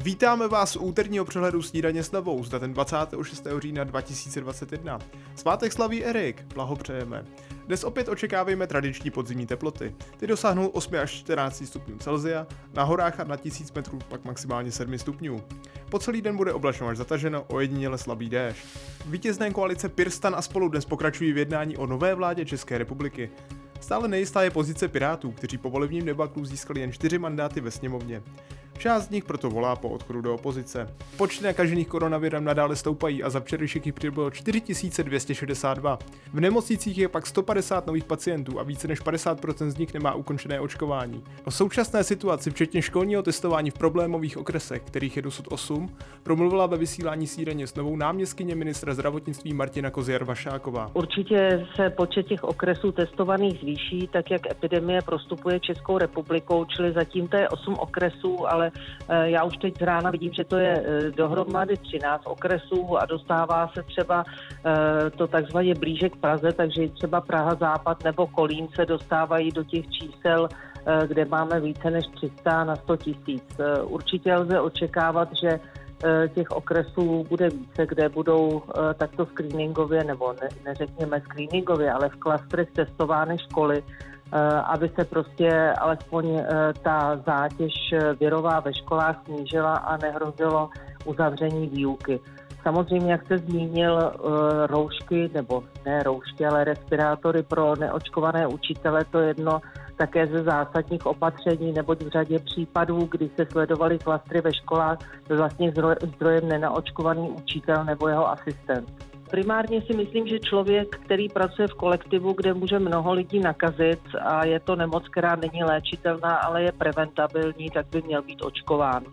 Vítáme vás u úterního přehledu snídaně s novou z datem 26. října 2021. Svátek slaví Erik, blahopřejeme. Dnes opět očekávejme tradiční podzimní teploty. Ty dosáhnou 8 až 14 stupňů Celsia, na horách a na 1000 metrů pak maximálně 7 stupňů. Po celý den bude oblačno až zataženo, ojediněle slabý déšť. Vítězné koalice Pirstan a spolu dnes pokračují v jednání o nové vládě České republiky. Stále nejistá je pozice Pirátů, kteří po volebním debaklu získali jen 4 mandáty ve sněmovně. Část z nich proto volá po odchodu do opozice. Počty nakažených koronavirem nadále stoupají a za včerejšek jich přibylo 4262. V nemocnicích je pak 150 nových pacientů a více než 50% z nich nemá ukončené očkování. O současné situaci, včetně školního testování v problémových okresech, kterých je dosud 8, promluvila ve vysílání síreně s novou náměstkyně ministra zdravotnictví Martina Koziar Vašáková. Určitě se počet těch okresů testovaných zvýší, tak jak epidemie prostupuje Českou republikou, čili zatím to je 8 okresů, ale Eh, já už teď z rána vidím, že to je eh, dohromady 13 okresů a dostává se třeba eh, to takzvaně blíže k Praze, takže třeba Praha Západ nebo Kolín se dostávají do těch čísel, kde máme více než 300 na 100 tisíc. Určitě lze očekávat, že těch okresů bude více, kde budou takto screeningově, nebo ne, neřekněme screeningově, ale v klastrech testovány školy, aby se prostě alespoň eh, ta zátěž virová ve školách snížila a nehrozilo uzavření výuky. Samozřejmě, jak se zmínil, eh, roušky, nebo ne roušky, ale respirátory pro neočkované učitele, to jedno také ze zásadních opatření, neboť v řadě případů, kdy se sledovaly klastry ve školách, byl vlastně zdrojem nenaočkovaný učitel nebo jeho asistent. Primárně si myslím, že člověk, který pracuje v kolektivu, kde může mnoho lidí nakazit a je to nemoc, která není léčitelná, ale je preventabilní, tak by měl být očkován.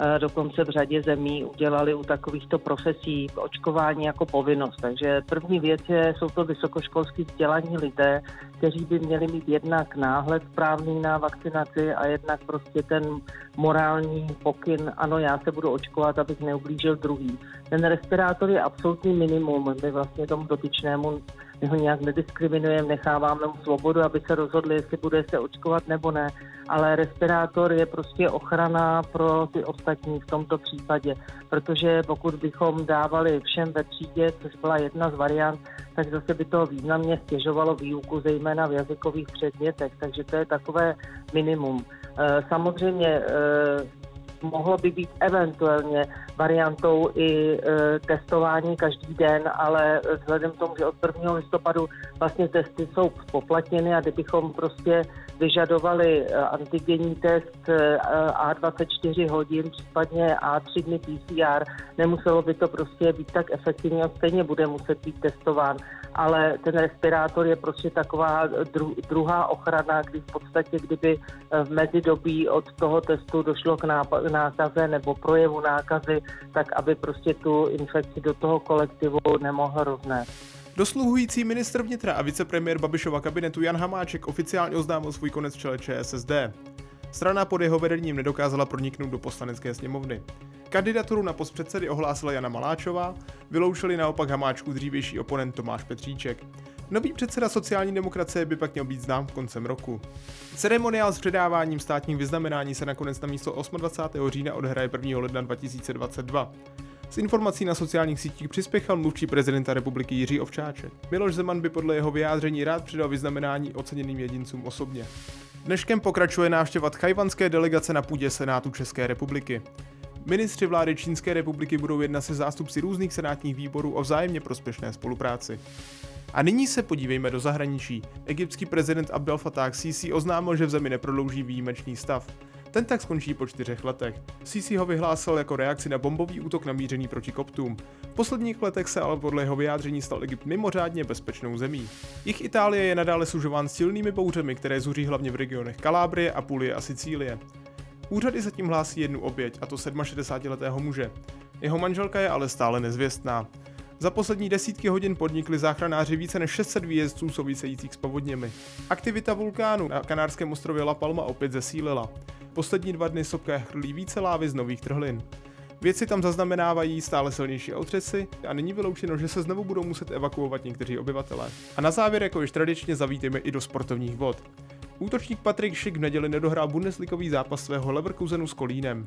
Eh, dokonce v řadě zemí udělali u takovýchto profesí očkování jako povinnost. Takže první věc je, jsou to vysokoškolsky vzdělaní lidé, kteří by měli mít jednak náhled správný na vakcinaci a jednak prostě ten morální pokyn, ano, já se budu očkovat, abych neublížil druhý. Ten respirátor je absolutní minimum. My vlastně tomu dotyčnému my ho nějak nediskriminujeme, necháváme mu svobodu, aby se rozhodli, jestli bude se očkovat nebo ne, ale respirátor je prostě ochrana pro ty ostatní v tomto případě, protože pokud bychom dávali všem ve třídě, což byla jedna z variant, tak zase by to významně stěžovalo výuku, zejména v jazykových předmětech, takže to je takové minimum. Eh, samozřejmě eh, mohlo by být eventuálně variantou i e, testování každý den, ale vzhledem k tomu, že od 1. listopadu vlastně testy jsou poplatněny a kdybychom prostě vyžadovali e, antigenní test e, A24 hodin, případně A3 dny PCR, nemuselo by to prostě být tak efektivní a stejně bude muset být testován ale ten respirátor je prostě taková dru, druhá ochrana, kdy v podstatě, kdyby v mezidobí od toho testu došlo k nákaze nebo projevu nákazy, tak aby prostě tu infekci do toho kolektivu nemohl roznést. Dosluhující ministr vnitra a vicepremiér Babišova kabinetu Jan Hamáček oficiálně oznámil svůj konec v čele ČSSD. Strana pod jeho vedením nedokázala proniknout do poslanecké sněmovny. Kandidaturu na post předsedy ohlásila Jana Maláčová, vyloučili naopak Hamáčku dřívější oponent Tomáš Petříček. Nový předseda sociální demokracie by pak měl být znám koncem roku. Ceremoniál s předáváním státních vyznamenání se nakonec na místo 28. října odhraje 1. ledna 2022. S informací na sociálních sítích přispěchal mluvčí prezidenta republiky Jiří Ovčáček. Miloš Zeman by podle jeho vyjádření rád přidal vyznamenání oceněným jedincům osobně. Dneškem pokračuje návštěva tchajvanské delegace na půdě Senátu České republiky. Ministři vlády Čínské republiky budou jednat se zástupci různých senátních výborů o vzájemně prospěšné spolupráci. A nyní se podívejme do zahraničí. Egyptský prezident Abdel Fattah Sisi oznámil, že v zemi neprodlouží výjimečný stav. Ten tak skončí po čtyřech letech. Sisi ho vyhlásil jako reakci na bombový útok namířený proti koptům. V posledních letech se ale podle jeho vyjádření stal Egypt mimořádně bezpečnou zemí. Jich Itálie je nadále služován silnými bouřemi, které zuří hlavně v regionech Kalábrie, Apulie a Sicílie. Úřady zatím hlásí jednu oběť, a to 67-letého muže. Jeho manželka je ale stále nezvěstná. Za poslední desítky hodin podnikli záchranáři více než 600 výjezdců souvisejících s povodněmi. Aktivita vulkánu na kanárském ostrově La Palma opět zesílila. Poslední dva dny sopka chrlí více lávy z nových trhlin. Věci tam zaznamenávají stále silnější otřesy a není vyloučeno, že se znovu budou muset evakuovat někteří obyvatelé. A na závěr, jako již tradičně, zavítejme i do sportovních vod. Útočník Patrick Schick v neděli nedohrál Bundesligový zápas svého Leverkusenu s Kolínem.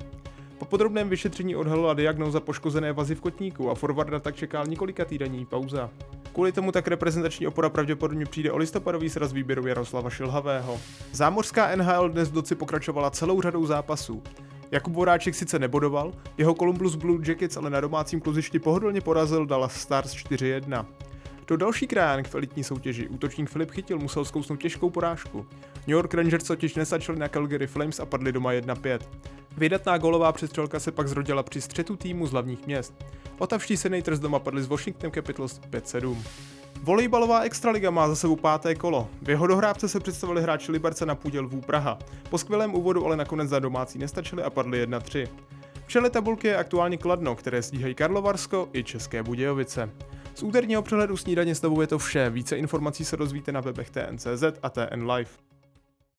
Po podrobném vyšetření odhalila diagnóza poškozené vazy v kotníku a forwarda tak čeká několika týdenní pauza. Kvůli tomu tak reprezentační opora pravděpodobně přijde o listopadový sraz výběru Jaroslava Šilhavého. Zámořská NHL dnes doci pokračovala celou řadou zápasů. Jakub Voráček sice nebodoval, jeho Columbus Blue Jackets ale na domácím kluzišti pohodlně porazil Dallas Stars 4-1. Do další krajánek v elitní soutěži útočník Filip Chytil musel zkousnout těžkou porážku. New York Rangers totiž nesačili na Calgary Flames a padli doma 1-5. Vydatná golová přestřelka se pak zrodila při střetu týmu z hlavních měst. Otavští Senators doma padli s Washington Capitals 5-7. Volejbalová extraliga má za sebou páté kolo. V jeho dohrávce se představili hráči Liberce na půdě Lvů Praha. Po skvělém úvodu ale nakonec za domácí nestačili a padli 1-3. V čele tabulky je aktuálně Kladno, které stíhají Karlovarsko i České Budějovice. Z úterního přehledu snídaně s je to vše. Více informací se dozvíte na webech TNCZ a TN Live.